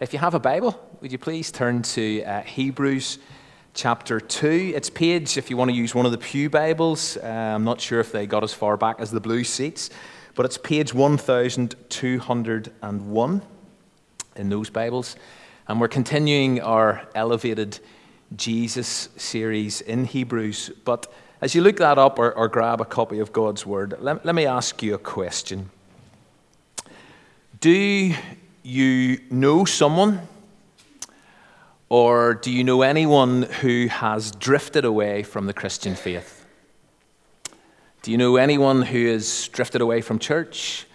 If you have a Bible, would you please turn to uh, Hebrews chapter 2? It's page, if you want to use one of the Pew Bibles, uh, I'm not sure if they got as far back as the blue seats, but it's page 1201 in those Bibles. And we're continuing our Elevated Jesus series in Hebrews. But as you look that up or, or grab a copy of God's Word, let, let me ask you a question. Do you know someone, or do you know anyone who has drifted away from the Christian faith? Do you know anyone who has drifted away from church,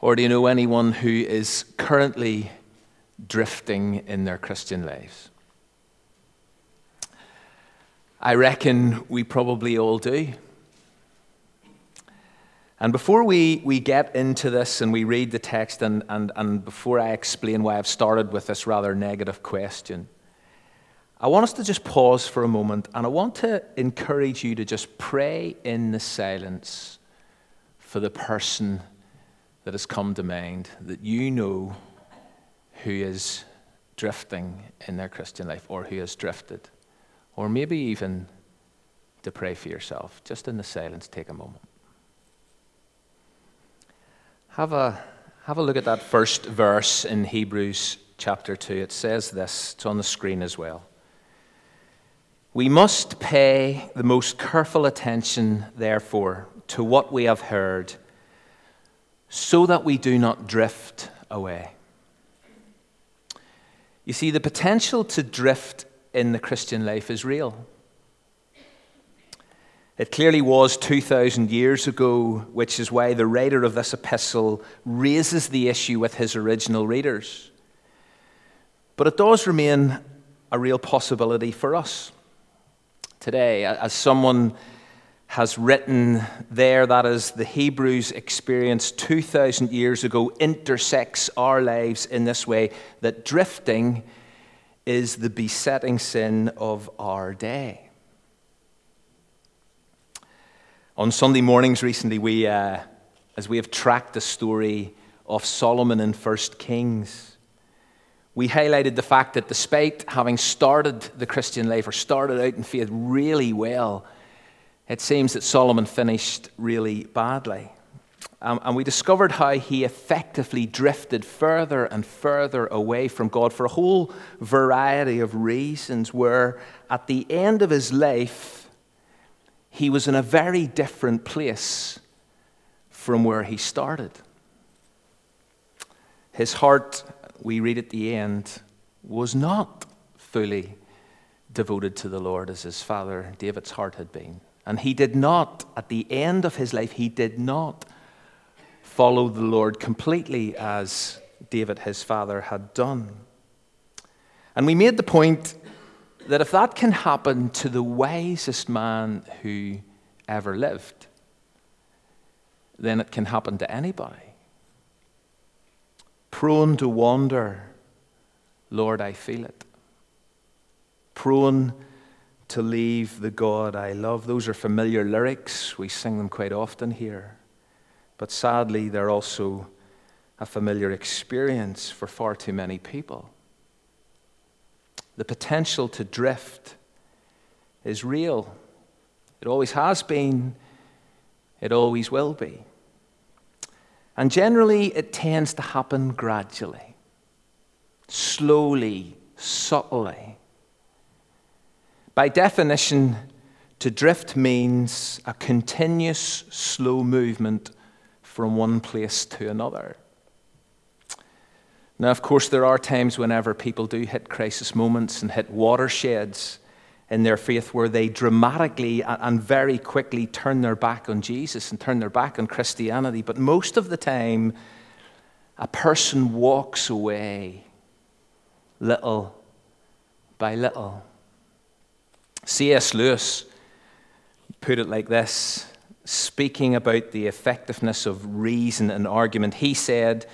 or do you know anyone who is currently drifting in their Christian lives? I reckon we probably all do. And before we, we get into this and we read the text, and, and, and before I explain why I've started with this rather negative question, I want us to just pause for a moment and I want to encourage you to just pray in the silence for the person that has come to mind that you know who is drifting in their Christian life or who has drifted. Or maybe even to pray for yourself. Just in the silence, take a moment. Have a, have a look at that first verse in Hebrews chapter 2. It says this, it's on the screen as well. We must pay the most careful attention, therefore, to what we have heard, so that we do not drift away. You see, the potential to drift in the Christian life is real. It clearly was 2,000 years ago, which is why the writer of this epistle raises the issue with his original readers. But it does remain a real possibility for us today. As someone has written there, that is, the Hebrews' experience 2,000 years ago intersects our lives in this way that drifting is the besetting sin of our day. On Sunday mornings recently, we, uh, as we have tracked the story of Solomon in 1 Kings, we highlighted the fact that despite having started the Christian life or started out in faith really well, it seems that Solomon finished really badly. Um, and we discovered how he effectively drifted further and further away from God for a whole variety of reasons, where at the end of his life, he was in a very different place from where he started. His heart, we read at the end, was not fully devoted to the Lord as his father David's heart had been. And he did not, at the end of his life, he did not follow the Lord completely as David, his father, had done. And we made the point that if that can happen to the wisest man who ever lived, then it can happen to anybody. Prone to wander, Lord, I feel it. Prone to leave the God I love. Those are familiar lyrics. We sing them quite often here. But sadly, they're also a familiar experience for far too many people the potential to drift is real. It always has been, it always will be. And generally, it tends to happen gradually, slowly, subtly. By definition, to drift means a continuous, slow movement from one place to another. Now, of course, there are times whenever people do hit crisis moments and hit watersheds in their faith where they dramatically and very quickly turn their back on Jesus and turn their back on Christianity. But most of the time, a person walks away little by little. C.S. Lewis put it like this, speaking about the effectiveness of reason and argument. He said,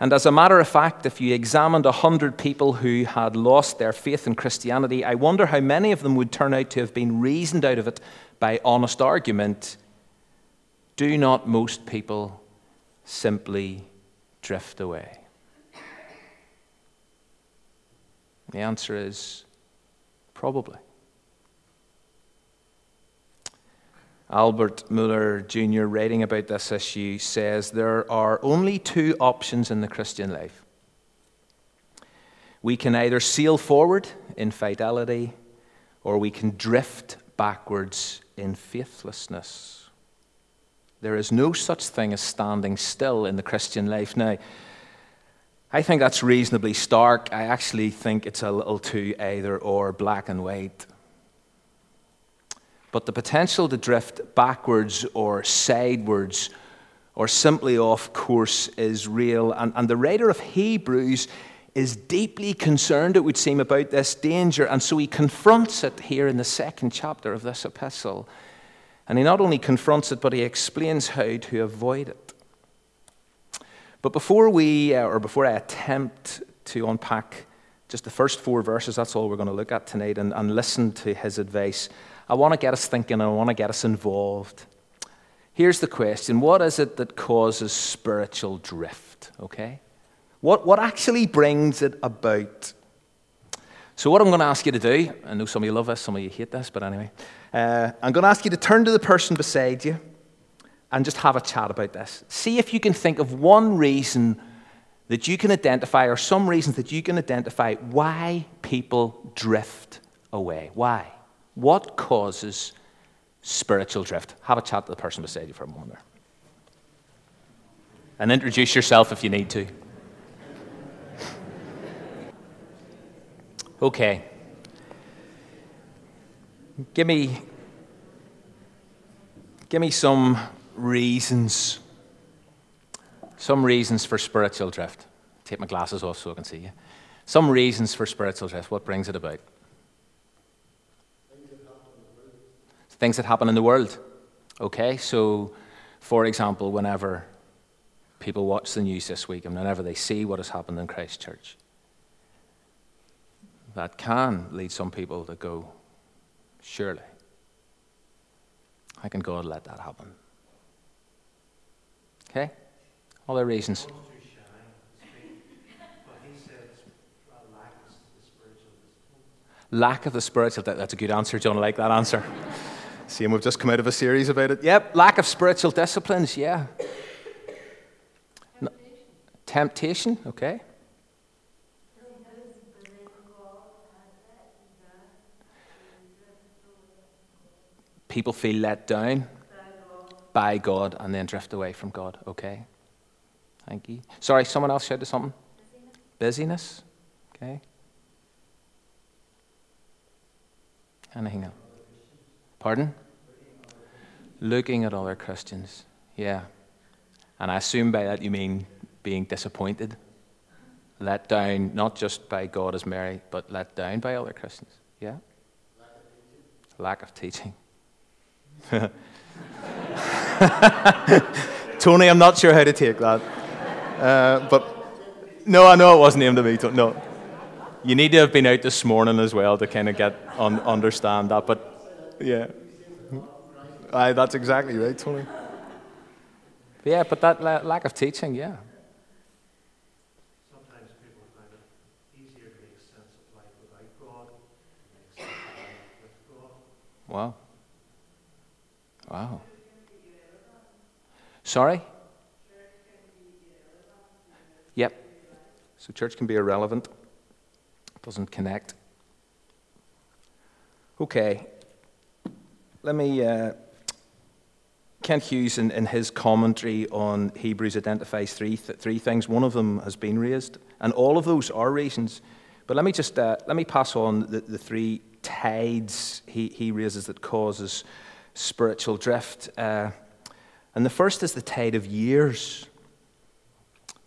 and as a matter of fact, if you examined 100 people who had lost their faith in Christianity, I wonder how many of them would turn out to have been reasoned out of it by honest argument. Do not most people simply drift away? The answer is probably. Albert Mohler Jr., writing about this issue, says there are only two options in the Christian life. We can either sail forward in fidelity or we can drift backwards in faithlessness. There is no such thing as standing still in the Christian life. Now, I think that's reasonably stark. I actually think it's a little too either or black and white. But the potential to drift backwards or sidewards or simply off course is real. And, and the writer of Hebrews is deeply concerned, it would seem, about this danger. And so he confronts it here in the second chapter of this epistle. And he not only confronts it, but he explains how to avoid it. But before we, uh, or before I attempt to unpack just the first four verses, that's all we're going to look at tonight, and, and listen to his advice, I want to get us thinking, I want to get us involved. Here's the question What is it that causes spiritual drift? Okay? What, what actually brings it about? So, what I'm going to ask you to do, I know some of you love this, some of you hate this, but anyway, uh, I'm going to ask you to turn to the person beside you and just have a chat about this. See if you can think of one reason that you can identify, or some reasons that you can identify, why people drift away. Why? What causes spiritual drift? Have a chat to the person beside you for a moment there. And introduce yourself if you need to. Okay. Give me, give me some reasons. Some reasons for spiritual drift. Take my glasses off so I can see you. Some reasons for spiritual drift. What brings it about? Things that happen in the world. Okay, so for example, whenever people watch the news this week and whenever they see what has happened in Christchurch, that can lead some people to go, surely, how can God let that happen? Okay? Other reasons. Lack of the spiritual, that, that's a good answer. John, I like that answer. See, and we've just come out of a series about it. Yep, lack of spiritual disciplines, yeah. Temptation, Temptation okay. people feel let down by God and then drift away from God. Okay. Thank you. Sorry, someone else shouted something? Busyness. Okay. Anything else? Pardon? Looking at other Christians. Yeah. And I assume by that you mean being disappointed, let down not just by God as Mary, but let down by other Christians. Yeah? Lack of teaching. Tony, I'm not sure how to take that. Uh, but no, I know it wasn't aimed at me. No. You need to have been out this morning as well to kind of get un- understand that. But yeah. Aye, that's exactly right, Tony. But yeah, but that la- lack of teaching, yeah. Sometimes people find it easier to make sense of life without God than make sense of life with God. Wow. Wow. Sorry? Yep. So church can be irrelevant, doesn't connect. Okay. Let me. Uh, Kent Hughes, in, in, his commentary on Hebrews, identifies three, th- three things. One of them has been raised, and all of those are reasons. But let me just uh, let me pass on the, the three tides he, he raises that causes spiritual drift. Uh, and the first is the tide of years.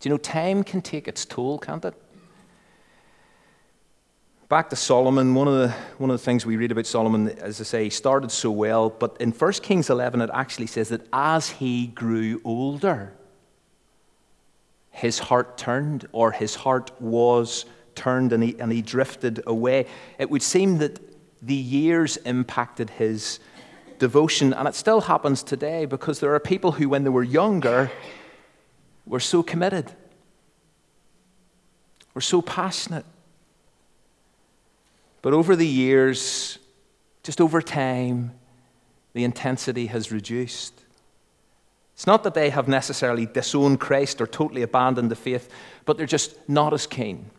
Do you know, time can take its toll, can't it? Back to Solomon, one of, the, one of the things we read about Solomon, as I say, he started so well, but in 1 Kings 11, it actually says that as he grew older, his heart turned, or his heart was turned, and he, and he drifted away. It would seem that the years impacted his devotion, and it still happens today because there are people who, when they were younger, were so committed, were so passionate, But over the years, just over time, the intensity has reduced. It's not that they have necessarily disowned Christ or totally abandoned the faith, but they're just not as keen,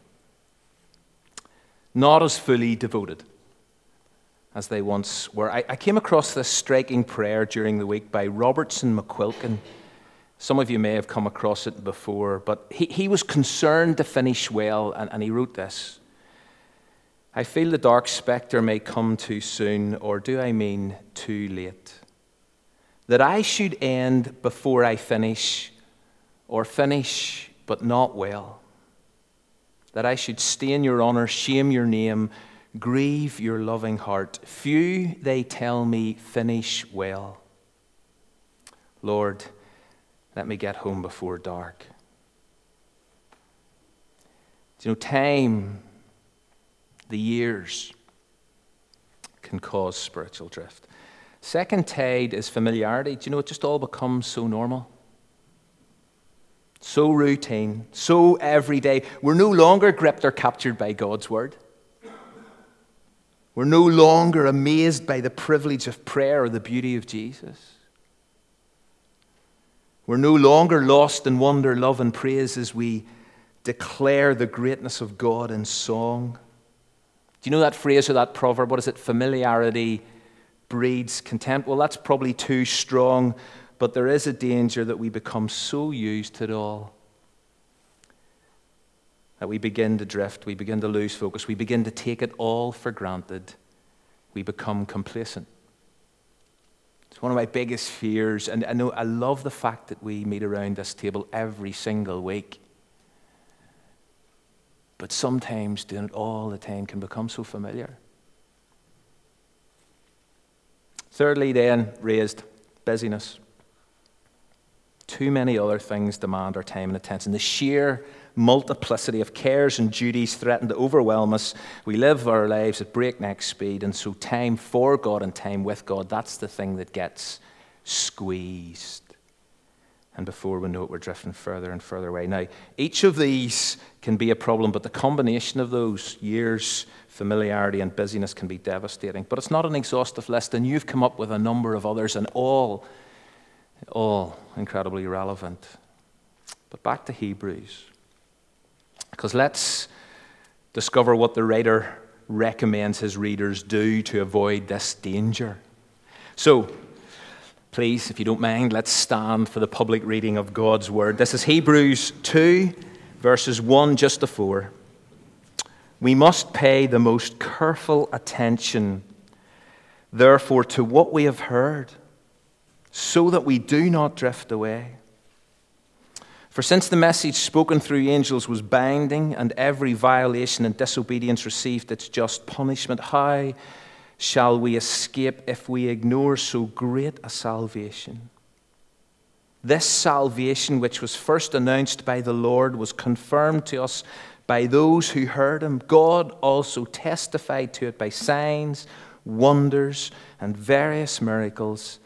not as fully devoted as they once were. I, I came across this striking prayer during the week by Robertson McQuilkin. Some of you may have come across it before, but he, he was concerned to finish well, and, and he wrote this I feel the dark spectre may come too soon, or do I mean too late? That I should end before I finish, or finish but not well. That I should stain your honor, shame your name, grieve your loving heart. Few, they tell me, finish well. Lord, let me get home before dark. Do you know, time, the years, can cause spiritual drift. Second tide is familiarity. Do you know, it just all becomes so normal so routine, so everyday. We're no longer gripped or captured by God's word. We're no longer amazed by the privilege of prayer or the beauty of Jesus. We're no longer lost in wonder, love, and praise as we declare the greatness of God in song. Do you know that phrase or that proverb? What is it? Familiarity breeds contempt. Well, that's probably too strong, but there is a danger that we become so used to it all that we begin to drift, we begin to lose focus, we begin to take it all for granted, we become complacent. It's one of my biggest fears, and I know I love the fact that we meet around this table every single week. But sometimes doing it all the time can become so familiar. Thirdly, then, raised busyness. Too many other things demand our time and attention. The sheer multiplicity of cares and duties threaten to overwhelm us. We live our lives at breakneck speed, and so time for God and time with God, that's the thing that gets squeezed. And before we know it, we're drifting further and further away. Now, each of these can be a problem, but the combination of those years, familiarity, and busyness can be devastating. But it's not an exhaustive list, and you've come up with a number of others, and all, all incredibly relevant. But back to Hebrews. Because let's discover what the writer recommends his readers do to avoid this danger. So, please, if you don't mind, let's stand for the public reading of God's word. This is Hebrews 2, verses 1 just to 4. We must pay the most careful attention, therefore, to what we have heard, so that we do not drift away. For since the message spoken through angels was binding, and every violation and disobedience received its just punishment, how shall we escape if we ignore so great a salvation? This salvation, which was first announced by the Lord, was confirmed to us by those who heard him. God also testified to it by signs, wonders, and various miracles,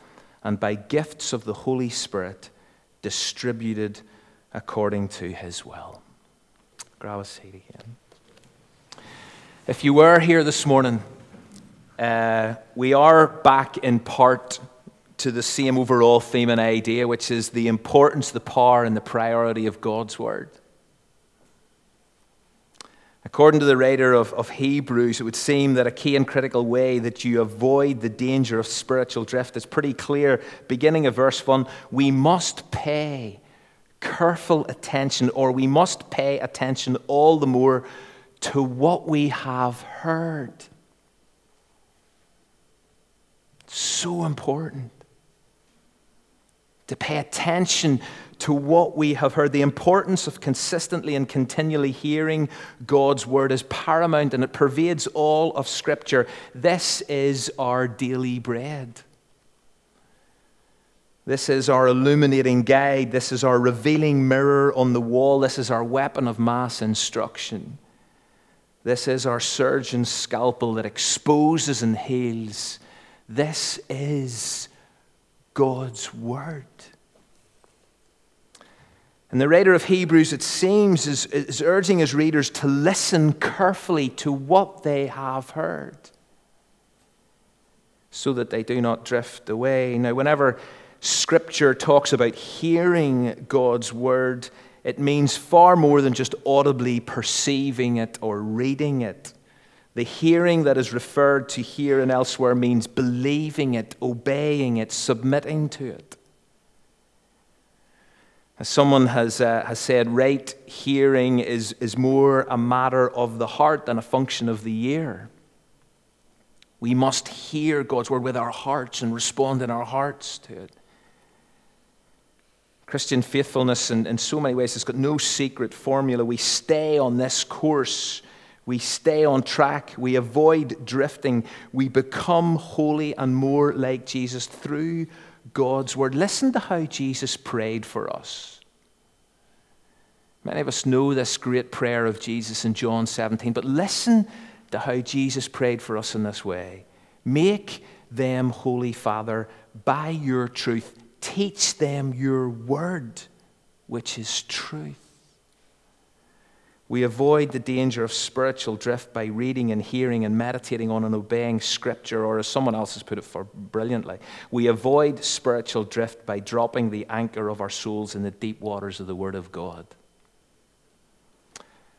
and by gifts of the Holy Spirit distributed according to his will. Grab a seat again. If you were here this morning, uh, we are back in part to the same overall theme and idea, which is the importance, the power, and the priority of God's Word. According to the writer of, of Hebrews, it would seem that a key and critical way that you avoid the danger of spiritual drift is pretty clear. Beginning of verse 1 we must pay careful attention, or we must pay attention all the more to what we have heard. So important to pay attention to what we have heard. The importance of consistently and continually hearing God's word is paramount and it pervades all of Scripture. This is our daily bread. This is our illuminating guide. This is our revealing mirror on the wall. This is our weapon of mass instruction. This is our surgeon's scalpel that exposes and heals. This is God's Word. And the writer of Hebrews, it seems, is, is urging his readers to listen carefully to what they have heard so that they do not drift away. Now, whenever Scripture talks about hearing God's word, it means far more than just audibly perceiving it or reading it. The hearing that is referred to here and elsewhere means believing it, obeying it, submitting to it. As someone has, uh, has said, right hearing is, is more a matter of the heart than a function of the ear. We must hear God's word with our hearts and respond in our hearts to it. Christian faithfulness, in, in so many ways, has got no secret formula. We stay on this course. We stay on track. We avoid drifting. We become holy and more like Jesus through God's word. Listen to how Jesus prayed for us. Many of us know this great prayer of Jesus in John 17, but listen to how Jesus prayed for us in this way Make them holy, Father, by your truth. Teach them your word, which is truth. We avoid the danger of spiritual drift by reading and hearing and meditating on and obeying Scripture, or as someone else has put it for brilliantly, we avoid spiritual drift by dropping the anchor of our souls in the deep waters of the Word of God.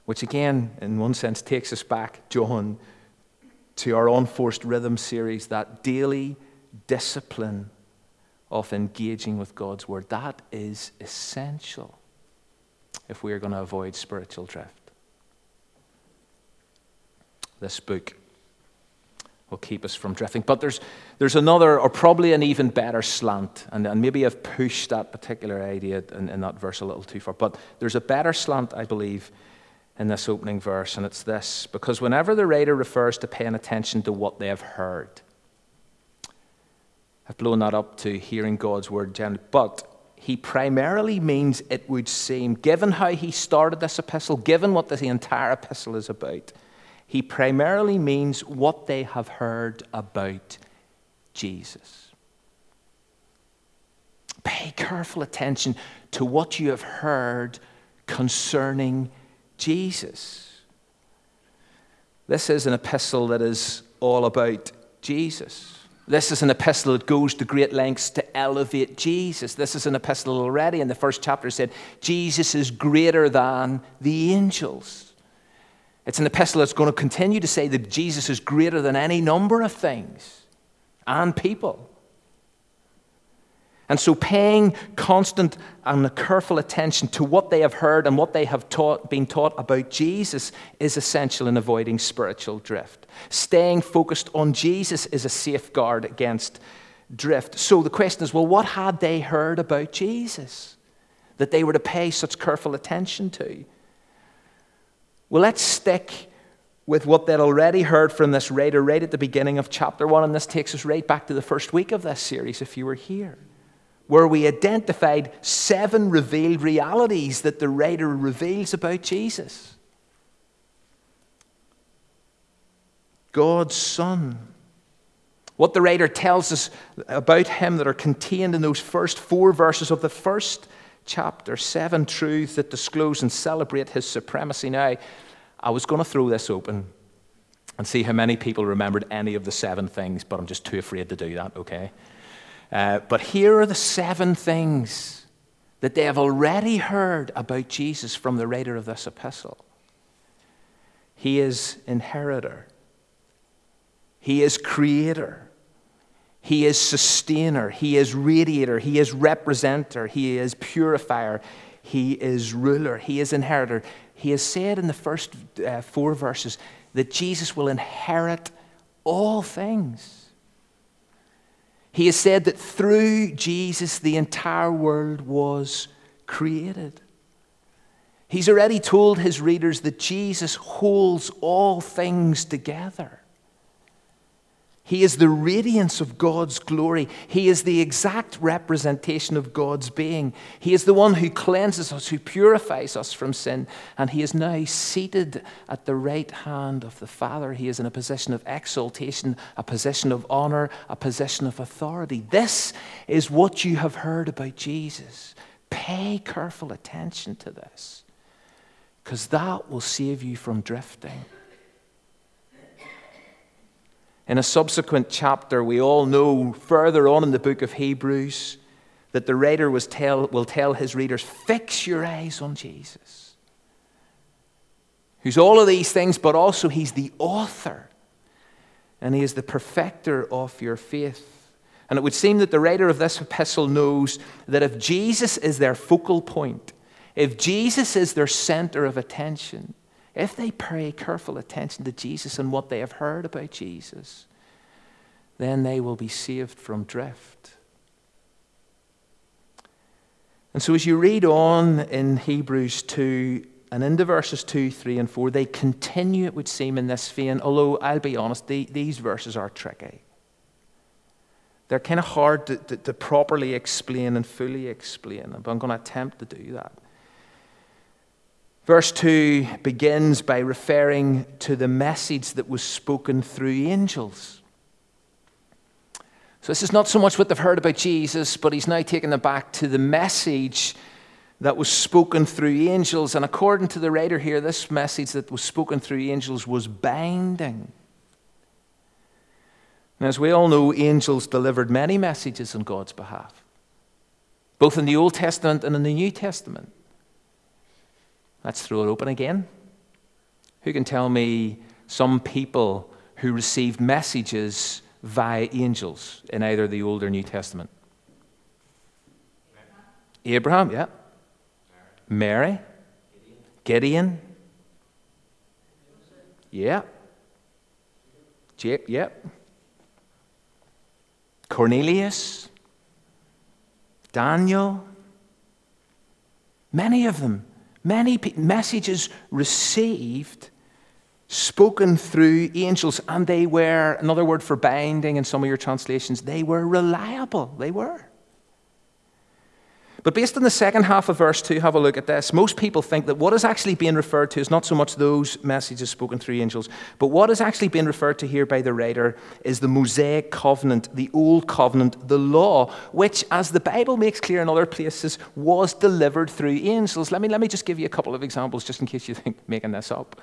Which, again, in one sense, takes us back, John, to our Unforced Rhythm series, that daily discipline of engaging with God's Word. That is essential if we are going to avoid spiritual drift this book will keep us from drifting. But there's, there's another, or probably an even better slant, and, and maybe I've pushed that particular idea in, in that verse a little too far. But there's a better slant, I believe, in this opening verse, and it's this because whenever the writer refers to paying attention to what they have heard, I've blown that up to hearing God's word generally, but he primarily means, it would seem, given how he started this epistle, given what the entire epistle is about he primarily means what they have heard about Jesus. Pay careful attention to what you have heard concerning Jesus. This is an epistle that is all about Jesus. This is an epistle that goes to great lengths to elevate Jesus. This is an epistle already in the first chapter said, Jesus is greater than the angels. It's an epistle that's going to continue to say that Jesus is greater than any number of things and people. And so, paying constant and careful attention to what they have heard and what they have taught, been taught about Jesus is essential in avoiding spiritual drift. Staying focused on Jesus is a safeguard against drift. So, the question is well, what had they heard about Jesus that they were to pay such careful attention to? Well, let's stick with what they'd already heard from this writer right at the beginning of chapter one, and this takes us right back to the first week of this series, if you were here, where we identified seven revealed realities that the writer reveals about Jesus. God's Son. What the writer tells us about him that are contained in those first four verses of the first chapter, seven truths that disclose and celebrate his supremacy. Now, I was going to throw this open and see how many people remembered any of the seven things, but I'm just too afraid to do that, okay? Uh, but here are the seven things that they have already heard about Jesus from the writer of this epistle. He is inheritor. He is creator. He is sustainer. He is radiator. He is representer. He is purifier. He is ruler. He is inheritor. He has said in the first uh, four verses that Jesus will inherit all things. He has said that through Jesus, the entire world was created. He's already told his readers that Jesus holds all things together. He is the radiance of God's glory. He is the exact representation of God's being. He is the one who cleanses us, who purifies us from sin. And He is now seated at the right hand of the Father. He is in a position of exaltation, a position of honor, a position of authority. This is what you have heard about Jesus. Pay careful attention to this because that will save you from drifting. In a subsequent chapter, we all know further on in the book of Hebrews that the writer tell, will tell his readers, Fix your eyes on Jesus, who's all of these things, but also he's the author and he is the perfecter of your faith. And it would seem that the writer of this epistle knows that if Jesus is their focal point, if Jesus is their center of attention, if they pay careful attention to Jesus and what they have heard about Jesus, then they will be saved from drift. And so, as you read on in Hebrews 2 and into verses 2, 3, and 4, they continue, it would seem, in this vein, although I'll be honest, the, these verses are tricky. They're kind of hard to, to, to properly explain and fully explain, but I'm going to attempt to do that. Verse 2 begins by referring to the message that was spoken through angels. So, this is not so much what they've heard about Jesus, but he's now taking them back to the message that was spoken through angels. And according to the writer here, this message that was spoken through angels was binding. And as we all know, angels delivered many messages on God's behalf, both in the Old Testament and in the New Testament. Let's throw it open again. Who can tell me some people who received messages via angels in either the Old or New Testament? Abraham, yeah. Mary. Gideon. Yeah. Jake, yeah. Cornelius. Daniel. Many of them Many messages received, spoken through angels, and they were, another word for binding in some of your translations, they were reliable. They were. But based on the second half of verse 2, have a look at this. Most people think that what is actually being referred to is not so much those messages spoken through angels, but what is actually being referred to here by the writer is the Mosaic covenant, the Old Covenant, the law, which, as the Bible makes clear in other places, was delivered through angels. Let me, let me just give you a couple of examples just in case you think making this up.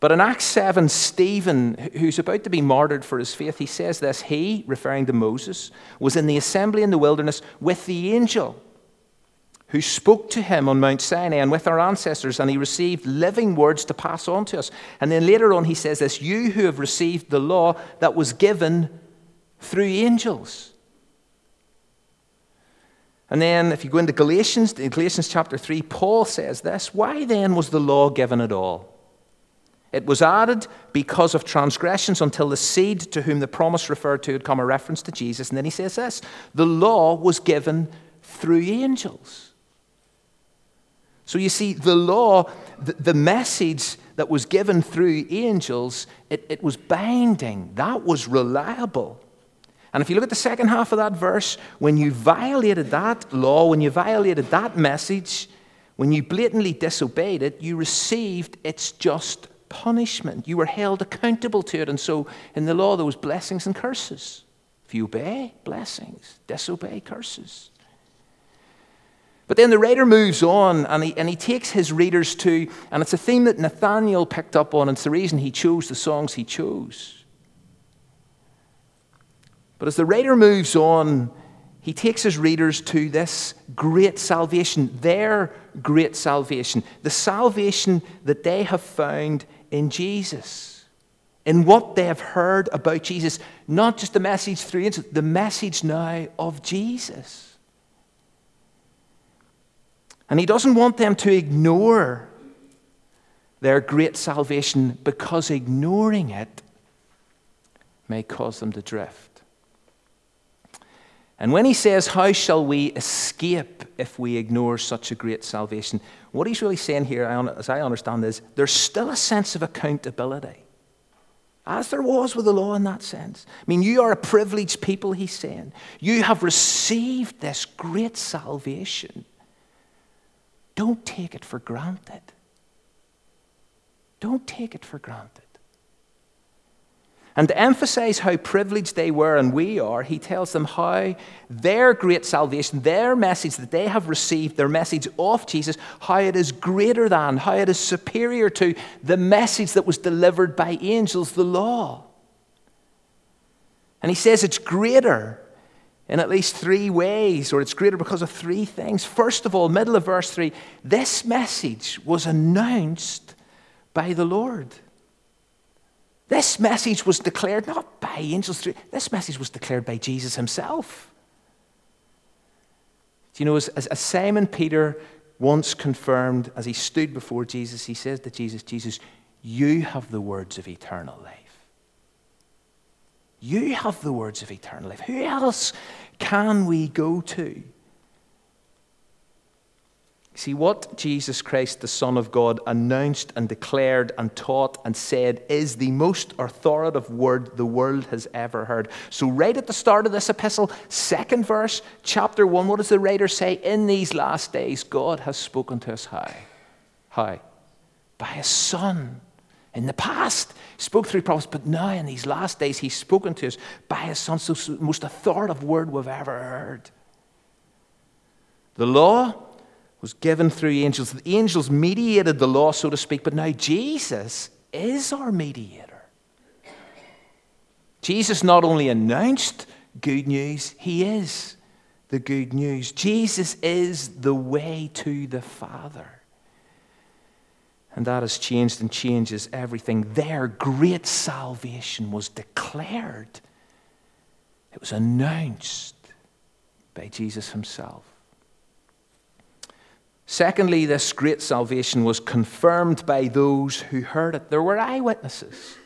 But in Acts 7, Stephen, who's about to be martyred for his faith, he says this He, referring to Moses, was in the assembly in the wilderness with the angel who spoke to him on Mount Sinai and with our ancestors, and he received living words to pass on to us. And then later on, he says this You who have received the law that was given through angels. And then, if you go into Galatians, in Galatians chapter 3, Paul says this Why then was the law given at all? It was added because of transgressions until the seed to whom the promise referred to had come a reference to Jesus. And then he says this the law was given through angels. So you see, the law, the, message that was given through angels, it, it was binding, that was reliable. And if you look at the second half of that verse, when you violated that law, when you violated that message, when you blatantly disobeyed it, you received its just punishment. You were held accountable to it. And so in the law, there was blessings and curses. If you obey, blessings. Disobey, curses. But then the writer moves on and he, and he takes his readers to, and it's a theme that Nathaniel picked up on, and it's the reason he chose the songs he chose. But as the writer moves on, he takes his readers to this great salvation, their great salvation, the salvation that they have found in Jesus, in what they have heard about Jesus, not just the message through angels, the message now of Jesus. And he doesn't want them to ignore their great salvation because ignoring it may cause them to drift. And when he says, How shall we escape if we ignore such a great salvation? What he's really saying here, as I understand, is there's still a sense of accountability, as there was with the law in that sense. I mean, you are a privileged people, he's saying. You have received this great salvation. Don't take it for granted. Don't take it for granted. And to emphasize how privileged they were and we are, he tells them how their great salvation, their message that they have received, their message of Jesus, how it is greater than, how it is superior to the message that was delivered by angels, the law. And he says it's greater in at least three ways, or it's greater because of three things. First of all, middle of verse 3, this message was announced by the Lord. This message was declared not by angels, this message was declared by Jesus himself. Do you know, as, as Simon Peter once confirmed as he stood before Jesus, he says to Jesus, Jesus, you have the words of eternal life. You have the words of eternal life. Who else can we go to? See, what Jesus Christ, the Son of God, announced and declared and taught and said is the most authoritative word the world has ever heard. So, right at the start of this epistle, second verse, chapter 1, what does the writer say? In these last days, God has spoken to us how? How? By His Son. In the past, He spoke through prophets, but now in these last days, He's spoken to us by His Son. So, the most authoritative word we've ever heard. The law was given through angels. The angels mediated the law, so to speak, but now Jesus is our mediator. Jesus not only announced good news, he is the good news. Jesus is the way to the Father. And that has changed and changes everything. Their great salvation was declared, it was announced by Jesus himself. Secondly, this great salvation was confirmed by those who heard it. There were eyewitnesses.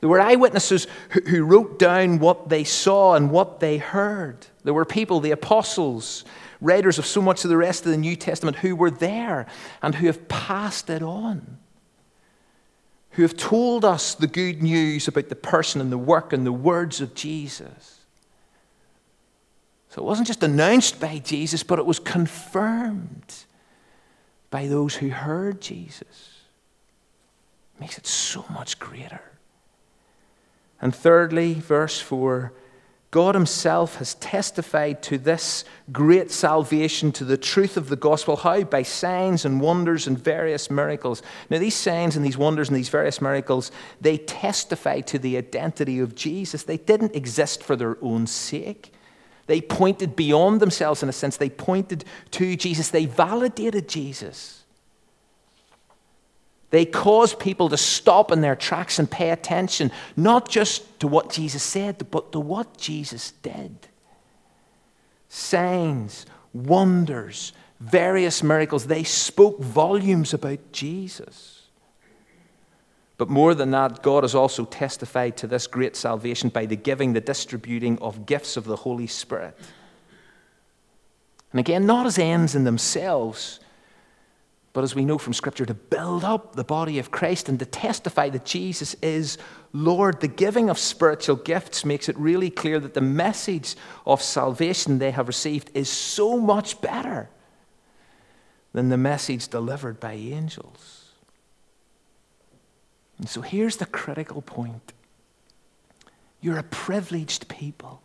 There were eyewitnesses who, wrote down what they saw and what they heard. There were people, the apostles, writers of so much of the rest of the New Testament, who were there and who have passed it on, who have told us the good news about the person and the work and the words of Jesus. So it wasn't just announced by Jesus, but it was confirmed by those who heard Jesus. It makes it so much greater. And thirdly, verse 4 God Himself has testified to this great salvation, to the truth of the gospel. How? By signs and wonders and various miracles. Now, these signs and these wonders and these various miracles, they testify to the identity of Jesus. They didn't exist for their own sake. They pointed beyond themselves in a sense. They pointed to Jesus. They validated Jesus. They caused people to stop in their tracks and pay attention, not just to what Jesus said, but to what Jesus did. Signs, wonders, various miracles, they spoke volumes about Jesus. But more than that, God has also testified to this great salvation by the giving, the distributing of gifts of the Holy Spirit. And again, not as ends in themselves, but as we know from Scripture, to build up the body of Christ and to testify that Jesus is Lord. The giving of spiritual gifts makes it really clear that the message of salvation they have received is so much better than the message delivered by angels. And so here's the critical point you're a privileged people.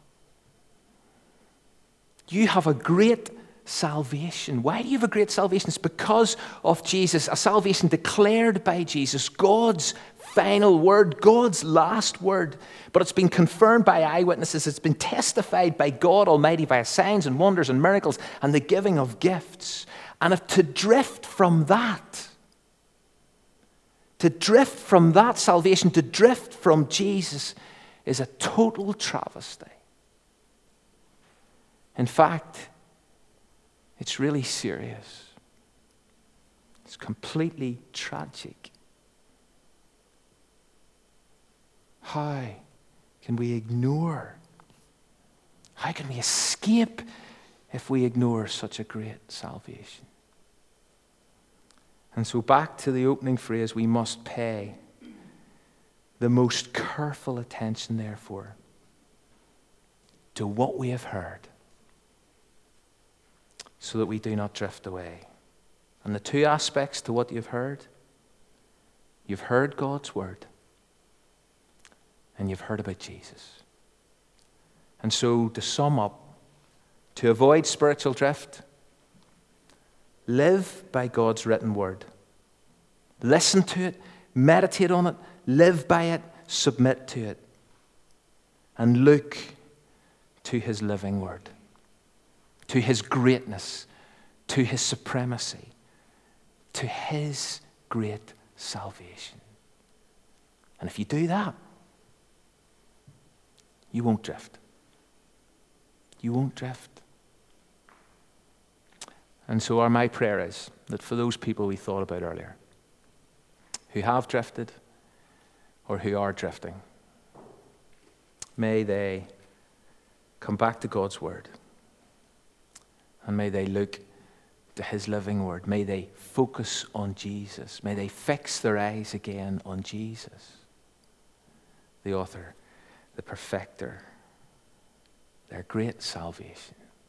You have a great salvation. Why do you have a great salvation? It's because of Jesus, a salvation declared by Jesus, God's final word, God's last word. But it's been confirmed by eyewitnesses, it's been testified by God Almighty via signs and wonders and miracles and the giving of gifts. And if to drift from that, to drift from that salvation, to drift from Jesus, is a total travesty. In fact, it's really serious. It's completely tragic. How can we ignore? How can we escape if we ignore such a great salvation? And so, back to the opening phrase, we must pay the most careful attention, therefore, to what we have heard so that we do not drift away. And the two aspects to what you've heard you've heard God's word, and you've heard about Jesus. And so, to sum up, to avoid spiritual drift, live by God's written word. Listen to it, meditate on it, live by it, submit to it, and look to his living word, to his greatness, to his supremacy, to his great salvation. And if you do that, you won't drift. You won't drift. And so, our, my prayer is that for those people we thought about earlier, who have drifted or who are drifting, may they come back to God's Word and may they look to His living Word. May they focus on Jesus. May they fix their eyes again on Jesus, the author, the perfecter, their great salvation.